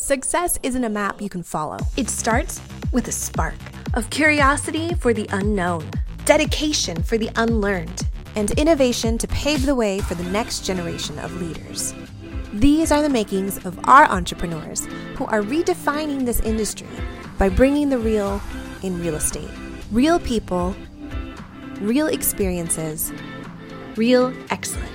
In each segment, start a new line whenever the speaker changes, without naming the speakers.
Success isn't a map you can follow.
It starts with a spark of curiosity for the unknown, dedication for the unlearned,
and innovation to pave the way for the next generation of leaders. These are the makings of our entrepreneurs who are redefining this industry by bringing the real in real estate. Real people, real experiences,
real excellence.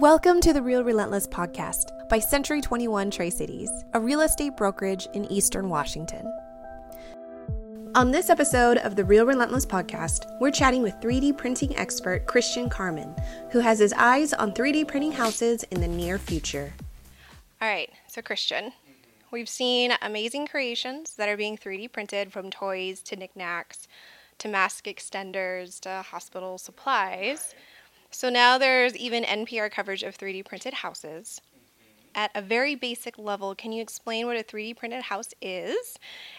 Welcome to the Real Relentless podcast by Century 21 Tri Cities, a real estate brokerage in Eastern Washington. On this episode of the Real Relentless podcast, we're chatting with 3D printing expert Christian Carmen, who has his eyes on 3D printing houses in the near future.
All right, so Christian, we've seen amazing creations that are being 3D printed from toys to knickknacks to mask extenders to hospital supplies. So now there's even NPR coverage of 3D printed houses. Mm-hmm. At a very basic level, can you explain what a 3D printed house is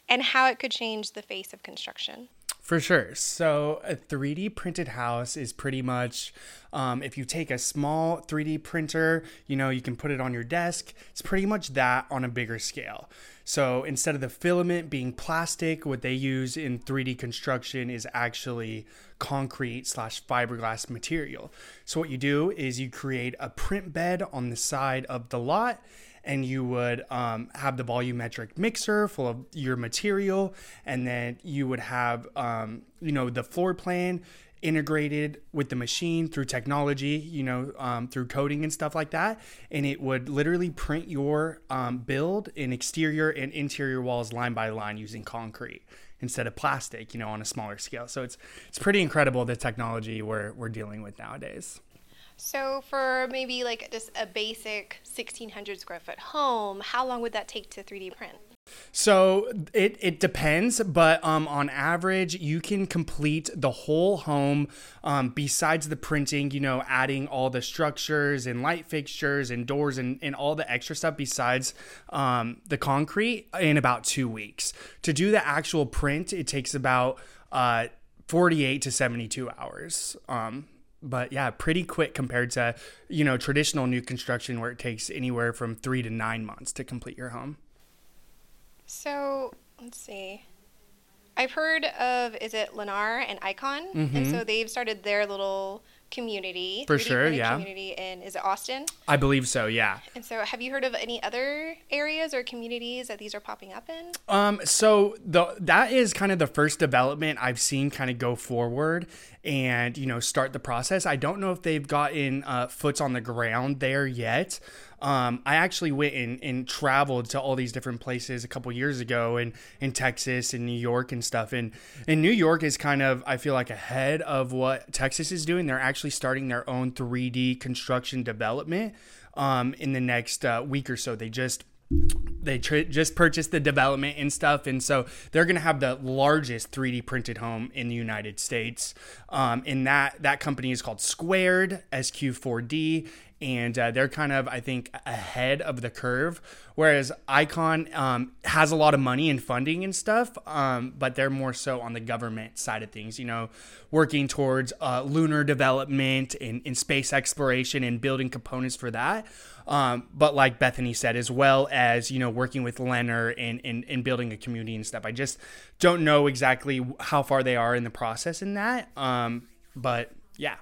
and how it could change the face of construction?
For sure. So, a 3D printed house is pretty much um, if you take a small 3D printer, you know, you can put it on your desk. It's pretty much that on a bigger scale. So, instead of the filament being plastic, what they use in 3D construction is actually concrete slash fiberglass material. So, what you do is you create a print bed on the side of the lot and you would um, have the volumetric mixer full of your material, and then you would have, um, you know, the floor plan integrated with the machine through technology, you know, um, through coding and stuff like that. And it would literally print your um, build in exterior and interior walls line by line using concrete instead of plastic, you know, on a smaller scale. So it's it's pretty incredible the technology we're we're dealing with nowadays.
So, for maybe like just a basic 1600 square foot home, how long would that take to 3D print?
So it, it depends, but um, on average, you can complete the whole home um, besides the printing, you know, adding all the structures and light fixtures and doors and, and all the extra stuff besides um, the concrete in about two weeks. To do the actual print, it takes about uh, 48 to 72 hours. Um, but yeah, pretty quick compared to you know traditional new construction where it takes anywhere from three to nine months to complete your home.
So let's see. I've heard of is it Lennar and Icon, mm-hmm. and so they've started their little community.
For sure, yeah.
Community in is it Austin?
I believe so, yeah.
And so, have you heard of any other areas or communities that these are popping up in?
Um, so the that is kind of the first development I've seen kind of go forward and you know start the process. I don't know if they've gotten uh, foots on the ground there yet. Um, I actually went and, and traveled to all these different places a couple years ago in, in Texas and New York and stuff. And, and New York is kind of, I feel like, ahead of what Texas is doing. They're actually starting their own 3D construction development um, in the next uh, week or so. They just they tr- just purchased the development and stuff and so they're going to have the largest 3d printed home in the united states um, and that that company is called squared sq4d and uh, they're kind of, I think, ahead of the curve. Whereas Icon um, has a lot of money and funding and stuff, um, but they're more so on the government side of things, you know, working towards uh, lunar development and, and, space exploration and building components for that. Um, but like Bethany said, as well as, you know, working with Lennar and, and, and building a community and stuff. I just don't know exactly how far they are in the process in that. Um, but yeah.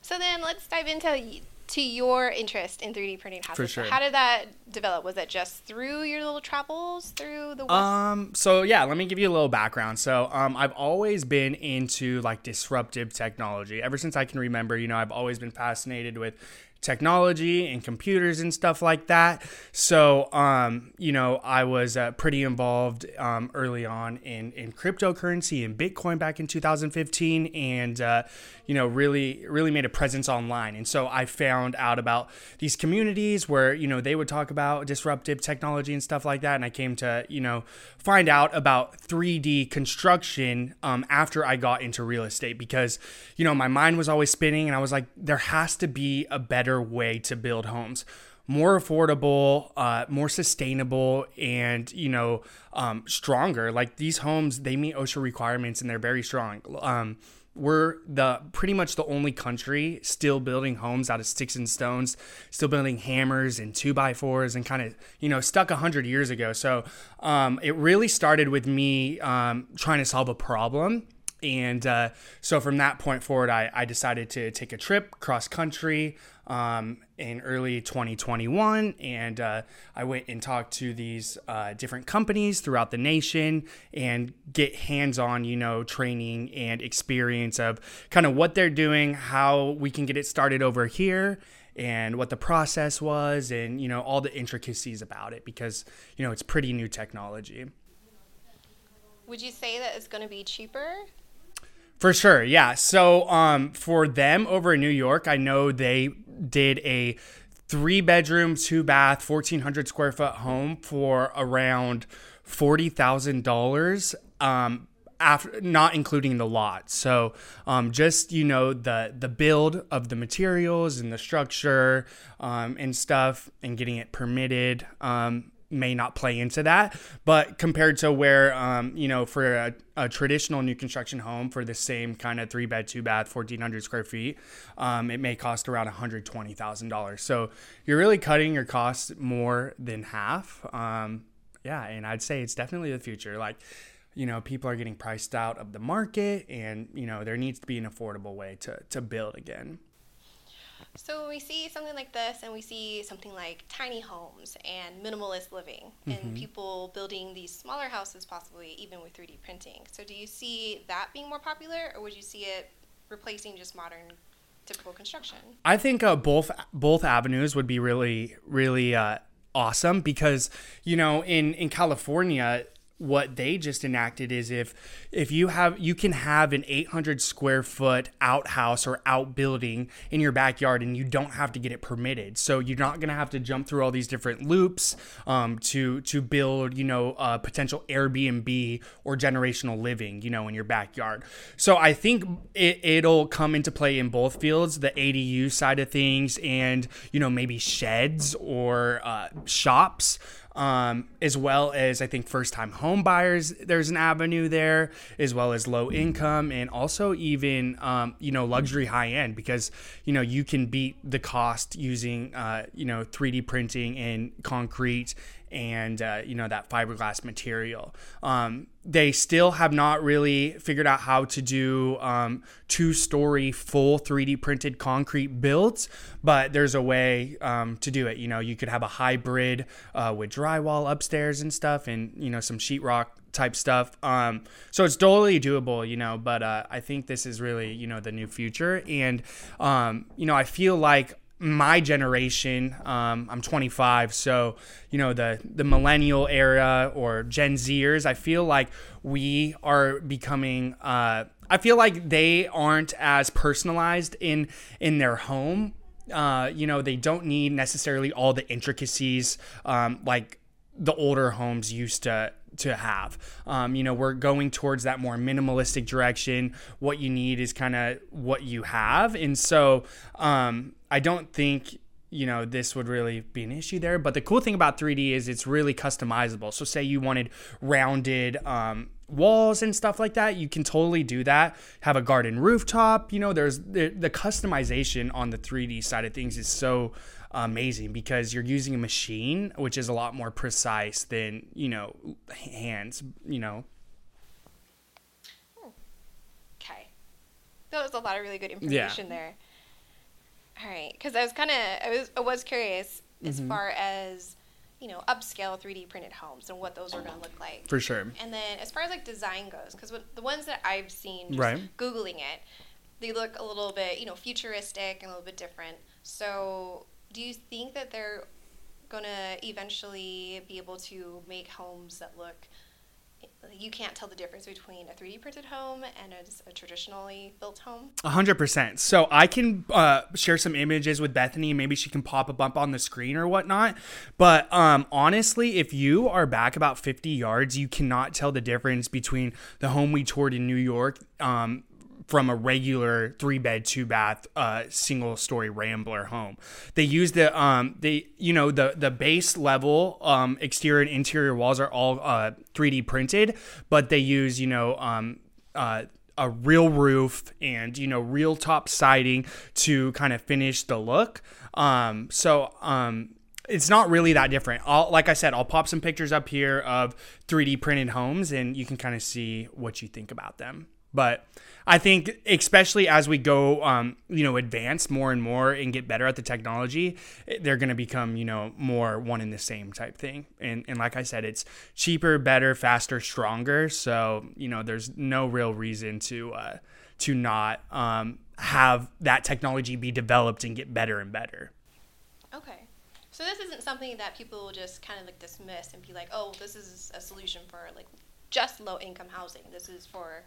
So then let's dive into to your interest in 3D printing houses.
Sure.
how did that develop? Was that just through your little travels through the West?
Um, so yeah, let me give you a little background. So, um, I've always been into like disruptive technology ever since I can remember. You know, I've always been fascinated with technology and computers and stuff like that. So, um, you know, I was uh, pretty involved um, early on in, in cryptocurrency and Bitcoin back in 2015 and, uh, you know, really, really made a presence online. And so I found out about these communities where, you know, they would talk about disruptive technology and stuff like that. And I came to, you know, find out about 3D construction um, after I got into real estate because, you know, my mind was always spinning and I was like, there has to be a better way to build homes. more affordable, uh, more sustainable, and you know, um, stronger. Like these homes, they meet OSHA requirements and they're very strong. Um, we're the pretty much the only country still building homes out of sticks and stones, still building hammers and two by fours, and kind of you know stuck a hundred years ago. So um, it really started with me um, trying to solve a problem. And uh, so from that point forward, I, I decided to take a trip cross country um, in early 2021. And uh, I went and talked to these uh, different companies throughout the nation and get hands on, you know, training and experience of kind of what they're doing, how we can get it started over here. And what the process was, and you know all the intricacies about it, because you know it's pretty new technology.
Would you say that it's going to be cheaper
for sure, yeah. So um, for them over in New York, I know they did a three bedroom, two bath, 1,400 square foot home for around $40,000. Um, after not including the lot so um, just you know the the build of the materials and the structure um, and stuff and getting it permitted um, may not play into that. But compared to where, um, you know, for a, a, traditional new construction home for the same kind of three bed, two bath, 1,400 square feet, um, it may cost around $120,000. So you're really cutting your costs more than half. Um, yeah. And I'd say it's definitely the future. Like, you know, people are getting priced out of the market and, you know, there needs to be an affordable way to, to build again.
So when we see something like this and we see something like tiny homes and minimalist living mm-hmm. and people building these smaller houses possibly even with 3D printing. So do you see that being more popular or would you see it replacing just modern typical construction?
I think uh, both both avenues would be really really uh, awesome because you know in in California what they just enacted is if if you have you can have an 800 square foot outhouse or outbuilding in your backyard and you don't have to get it permitted. So you're not going to have to jump through all these different loops um, to to build you know a potential airbnb or generational living you know in your backyard. So i think it, it'll come into play in both fields the adu side of things and you know maybe sheds or uh, shops um, as well as I think first time home buyers. There's an avenue there, as well as low income and also even um, you know luxury high end because you know you can beat the cost using uh, you know 3D printing and concrete and uh, you know that fiberglass material. Um, they still have not really figured out how to do um, two-story full 3D printed concrete builds, but there's a way um, to do it. You know, you could have a hybrid uh, with drywall upstairs and stuff, and you know some sheetrock type stuff. Um, so it's totally doable, you know. But uh, I think this is really you know the new future, and um, you know I feel like my generation um, i'm 25 so you know the the millennial era or gen zers i feel like we are becoming uh, i feel like they aren't as personalized in in their home uh, you know they don't need necessarily all the intricacies um, like the older homes used to to have. Um, you know, we're going towards that more minimalistic direction. What you need is kind of what you have, and so um, I don't think you know this would really be an issue there but the cool thing about 3d is it's really customizable. So say you wanted rounded um, walls and stuff like that you can totally do that. Have a garden rooftop you know there's the, the customization on the 3d side of things is so amazing because you're using a machine which is a lot more precise than you know hands you know.
Okay. That was a lot of really good information yeah. there all right, because I was kind of I was I was curious as mm-hmm. far as you know upscale 3D printed homes and what those are going to look like.
For sure.
And then as far as like design goes, because the ones that I've seen, just
right.
googling it, they look a little bit you know futuristic and a little bit different. So do you think that they're going to eventually be able to make homes that look you can't tell the difference between a 3D printed home and a, a traditionally built home?
100%. So I can uh, share some images with Bethany. Maybe she can pop a bump on the screen or whatnot. But um, honestly, if you are back about 50 yards, you cannot tell the difference between the home we toured in New York. Um, from a regular three bed, two bath, uh, single story rambler home. They use the um you know the the base level um exterior and interior walls are all uh 3D printed, but they use you know um uh a real roof and you know real top siding to kind of finish the look. Um, so um, it's not really that different. I'll, like I said, I'll pop some pictures up here of 3D printed homes, and you can kind of see what you think about them. But I think, especially as we go, um, you know, advance more and more and get better at the technology, they're going to become, you know, more one and the same type thing. And and like I said, it's cheaper, better, faster, stronger. So you know, there's no real reason to uh, to not um, have that technology be developed and get better and better.
Okay. So this isn't something that people will just kind of like dismiss and be like, "Oh, this is a solution for like just low income housing. This is for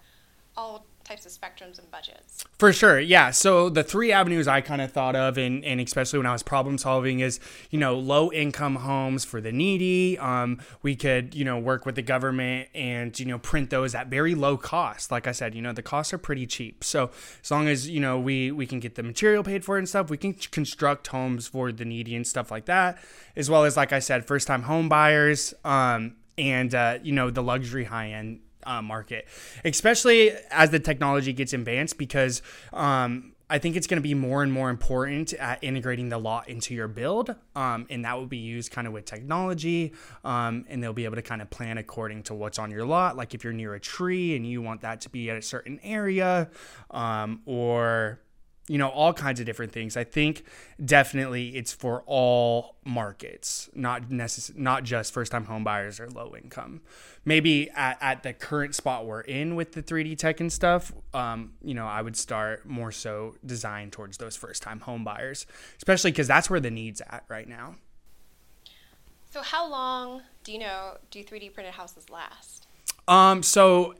all types of spectrums and budgets.
For sure, yeah. So the three avenues I kind of thought of, and, and especially when I was problem solving, is you know low income homes for the needy. Um, we could you know work with the government and you know print those at very low cost. Like I said, you know the costs are pretty cheap. So as long as you know we we can get the material paid for and stuff, we can construct homes for the needy and stuff like that. As well as like I said, first time home buyers. Um, and uh, you know the luxury high end uh, market, especially as the technology gets advanced, because um, I think it's going to be more and more important at integrating the lot into your build, um, and that will be used kind of with technology, um, and they'll be able to kind of plan according to what's on your lot. Like if you're near a tree and you want that to be at a certain area, um, or you know, all kinds of different things. I think definitely it's for all markets, not necess- not just first time home buyers or low income. Maybe at, at the current spot we're in with the 3D tech and stuff, um, you know, I would start more so designed towards those first time home buyers, especially because that's where the need's at right now.
So, how long do you know do 3D printed houses last?
Um, so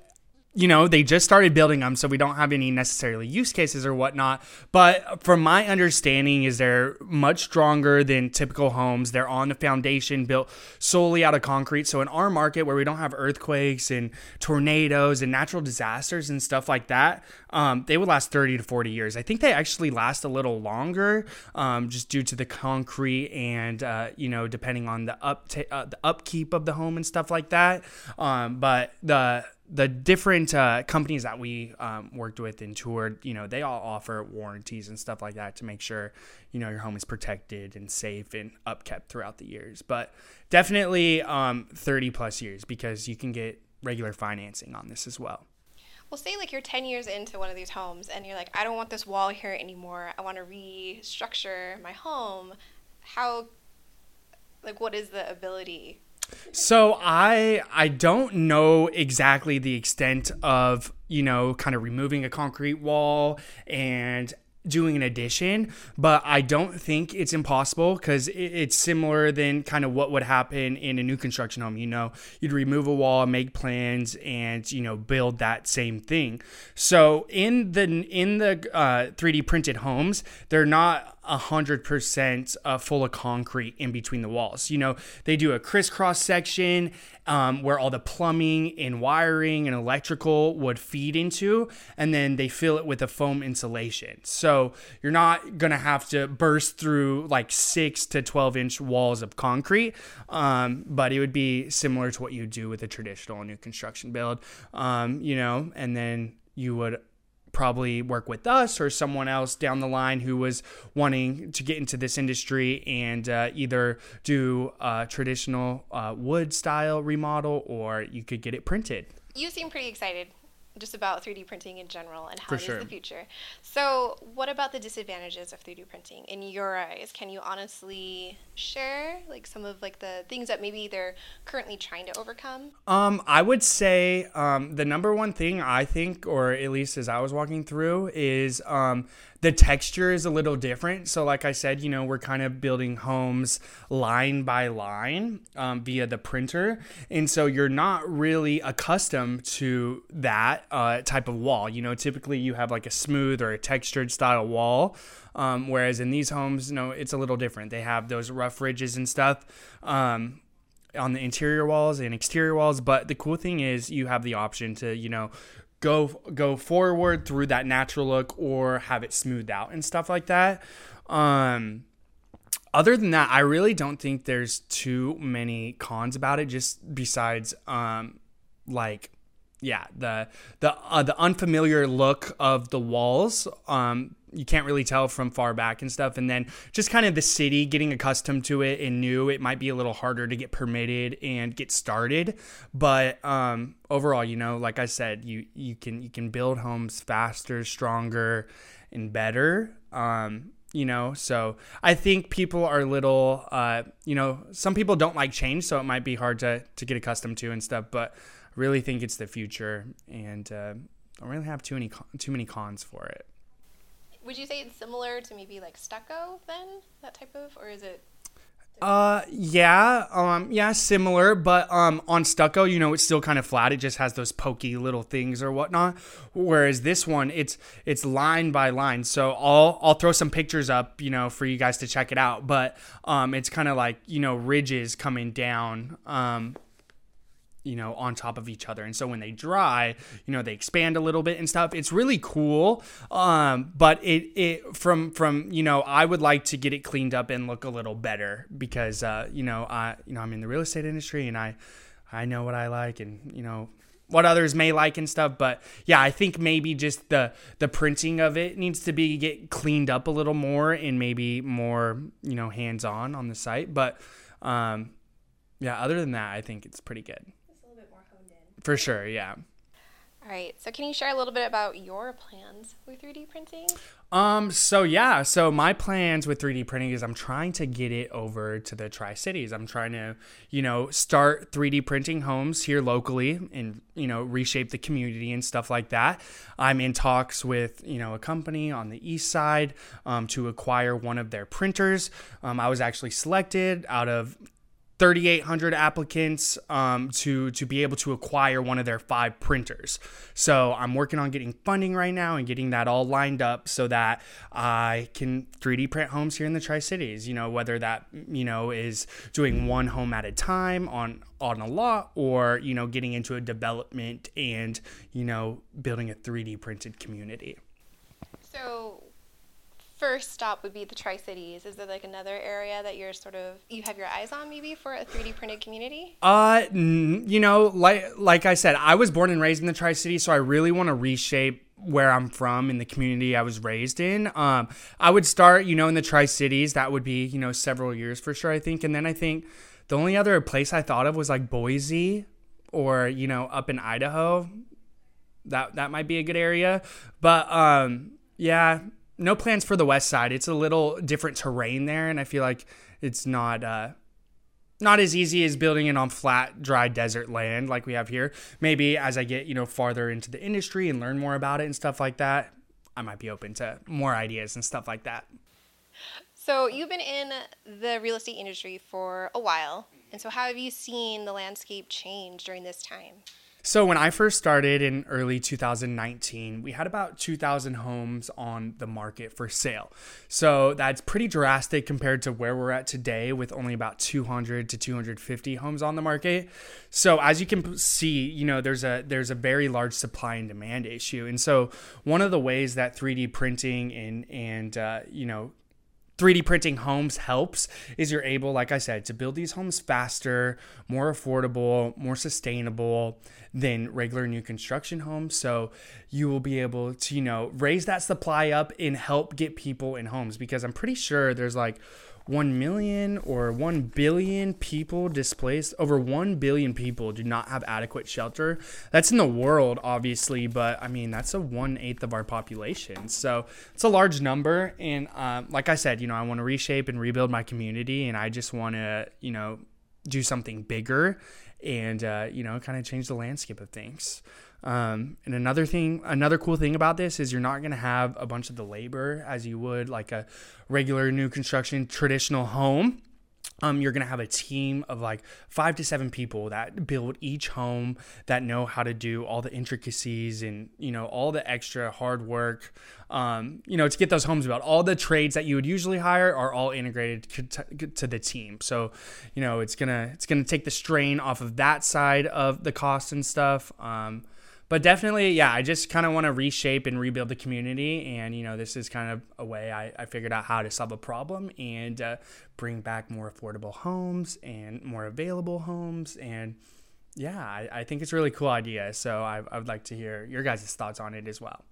you know, they just started building them, so we don't have any necessarily use cases or whatnot. But from my understanding, is they're much stronger than typical homes. They're on a foundation built solely out of concrete. So in our market, where we don't have earthquakes and tornadoes and natural disasters and stuff like that, um, they would last 30 to 40 years. I think they actually last a little longer, um, just due to the concrete and uh, you know, depending on the up uh, the upkeep of the home and stuff like that. Um, but the the different uh, companies that we um, worked with and toured, you know, they all offer warranties and stuff like that to make sure, you know, your home is protected and safe and upkept throughout the years. But definitely um, 30 plus years because you can get regular financing on this as well.
Well, say like you're 10 years into one of these homes and you're like, I don't want this wall here anymore. I want to restructure my home. How, like, what is the ability
so I I don't know exactly the extent of, you know, kind of removing a concrete wall and doing an addition, but I don't think it's impossible because it's similar than kind of what would happen in a new construction home. You know, you'd remove a wall, make plans, and you know build that same thing. So in the in the uh, 3D printed homes, they're not 100% uh, full of concrete in between the walls. You know, they do a crisscross section um, where all the plumbing and wiring and electrical would feed into, and then they fill it with a foam insulation. So you're not going to have to burst through like six to 12 inch walls of concrete, um, but it would be similar to what you do with a traditional new construction build, um, you know, and then you would probably work with us or someone else down the line who was wanting to get into this industry and uh, either do a traditional uh, wood style remodel or you could get it printed.
You seem pretty excited just about 3D printing in general and how For it sure. is the future. So, what about the disadvantages of 3D printing in your eyes? Can you honestly share like some of like the things that maybe they're currently trying to overcome?
Um, I would say um, the number one thing I think, or at least as I was walking through, is um, the texture is a little different. So, like I said, you know, we're kind of building homes line by line um, via the printer. And so you're not really accustomed to that uh, type of wall. You know, typically you have like a smooth or a textured style wall. Um, whereas in these homes, you know, it's a little different. They have those rough ridges and stuff. Um, on the interior walls and exterior walls but the cool thing is you have the option to you know go go forward through that natural look or have it smoothed out and stuff like that. Um, other than that, I really don't think there's too many cons about it. Just besides, um, like, yeah, the the uh, the unfamiliar look of the walls. Um, you can't really tell from far back and stuff. And then just kind of the city getting accustomed to it and new, it might be a little harder to get permitted and get started. But um, overall, you know, like I said, you you can you can build homes faster, stronger, and better. Um, you know so i think people are little uh, you know some people don't like change so it might be hard to, to get accustomed to and stuff but really think it's the future and uh, don't really have too many too many cons for it.
Would you say it's similar to maybe like stucco then that type of or is it
uh yeah um yeah similar but um on stucco you know it's still kind of flat. It just has those pokey little things or whatnot whereas this one it's it's line by line. So i'll i'll throw some pictures up you know for you guys to check it out but um it's kind of like you know ridges coming down um you know on top of each other. And so when they dry you know they expand a little bit and stuff. It's really cool. Um but it it from from you know i would like to get it cleaned up and look a little better because uh you know i you know i'm in the real estate industry and i i know what i like and you know what others may like and stuff. But yeah i think maybe just the the printing of it needs to be get cleaned up a little more and maybe more you know hands on on the site. But um yeah other than that i think it's pretty good for sure, yeah.
All right. So can you share a little bit about your plans with 3D printing?
Um, so yeah, so my plans with 3D printing is I'm trying to get it over to the Tri Cities. I'm trying to, you know, start 3D printing homes here locally and, you know, reshape the community and stuff like that. I'm in talks with, you know, a company on the east side um, to acquire one of their printers. Um, I was actually selected out of 3,800 applicants um, to to be able to acquire one of their five printers. So I'm working on getting funding right now and getting that all lined up so that I can 3D print homes here in the Tri Cities. You know, whether that you know is doing one home at a time on on a lot, or you know getting into a development and you know building a 3D printed community.
So first stop would be the Tri Cities. Is there like another area that you're sort of you have your eyes on maybe for a 3D printed community?
Uh, you know, like like I said, I was born and raised in the Tri Cities, so I really want to reshape where I'm from in the community I was raised in. Um, I would start, you know, in the Tri Cities. That would be, you know, several years for sure. I think, and then I think the only other place I thought of was like Boise or you know up in Idaho. That that might be a good area, but um, yeah, no plans for the west side. It's a little different terrain there, and I feel like it's not uh, not as easy as building it on flat, dry desert land like we have here. Maybe as I get you know farther into the industry and learn more about it and stuff like that, I might be open to more ideas and stuff like that.
So you've been in the real estate industry for a while, and so how have you seen the landscape change during this time?
So when I first started in early 2019, we had about 2,000 homes on the market for sale. So that's pretty drastic compared to where we're at today with only about 200 to 250 homes on the market. So as you can see, you know, there's a there's a very large supply and demand issue. And so one of the ways that 3D printing and and uh, you know 3D printing homes helps is you're able, like I said, to build these homes faster, more affordable, more sustainable than regular new construction homes. So you will be able to, you know, raise that supply up and help get people in homes because I'm pretty sure there's like 1 million or 1 billion people displaced. Over 1 billion people do not have adequate shelter. That's in the world, obviously, but I mean, that's a one eighth of our population. So it's a large number. And uh, like I said, you know, I want to reshape and rebuild my community, and I just want to, you know, do something bigger and, uh, you know, kind of change the landscape of things. Um, and another thing, another cool thing about this is you're not going to have a bunch of the labor as you would like a regular new construction traditional home. Um, you're going to have a team of like five to seven people that build each home that know how to do all the intricacies and, you know, all the extra hard work, um, you know, to get those homes built. All the trades that you would usually hire are all integrated to, the team. So, you know, it's going to, it's to take the strain off of that side of the cost and stuff. Um, but definitely, yeah, I just kind of want to reshape and rebuild the community. And, you know, this is kind of a way I, I figured out how to solve a problem and uh, bring back more affordable homes and more available homes. And yeah, I, I think it's a really cool idea. So I, I would like to hear your guys' thoughts on it as well.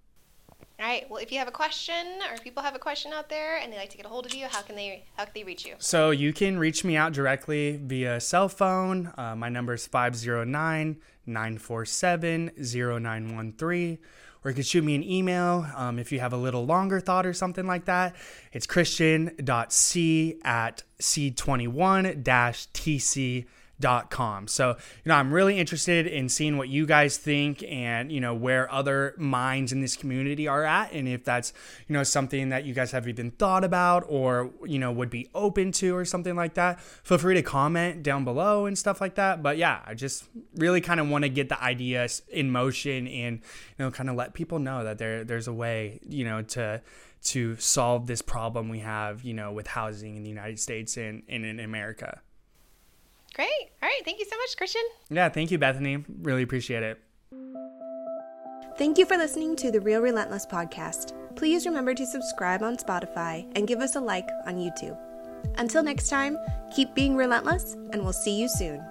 All right. Well, if you have a question or if people have a question out there and they like to get a hold of you, how can they how can they reach you?
So you can reach me out directly via cell phone. Uh, my number is 509 947 0913. Or you can shoot me an email um, if you have a little longer thought or something like that. It's christian.c at c21 tc com. So, you know, I'm really interested in seeing what you guys think and, you know, where other minds in this community are at and if that's, you know, something that you guys have even thought about or, you know, would be open to or something like that. Feel free to comment down below and stuff like that. But yeah, I just really kind of want to get the ideas in motion and, you know, kind of let people know that there there's a way, you know, to to solve this problem we have, you know, with housing in the United States and, and in America.
Great. All right. Thank you so much, Christian.
Yeah. Thank you, Bethany. Really appreciate it.
Thank you for listening to the Real Relentless podcast. Please remember to subscribe on Spotify and give us a like on YouTube. Until next time, keep being relentless, and we'll see you soon.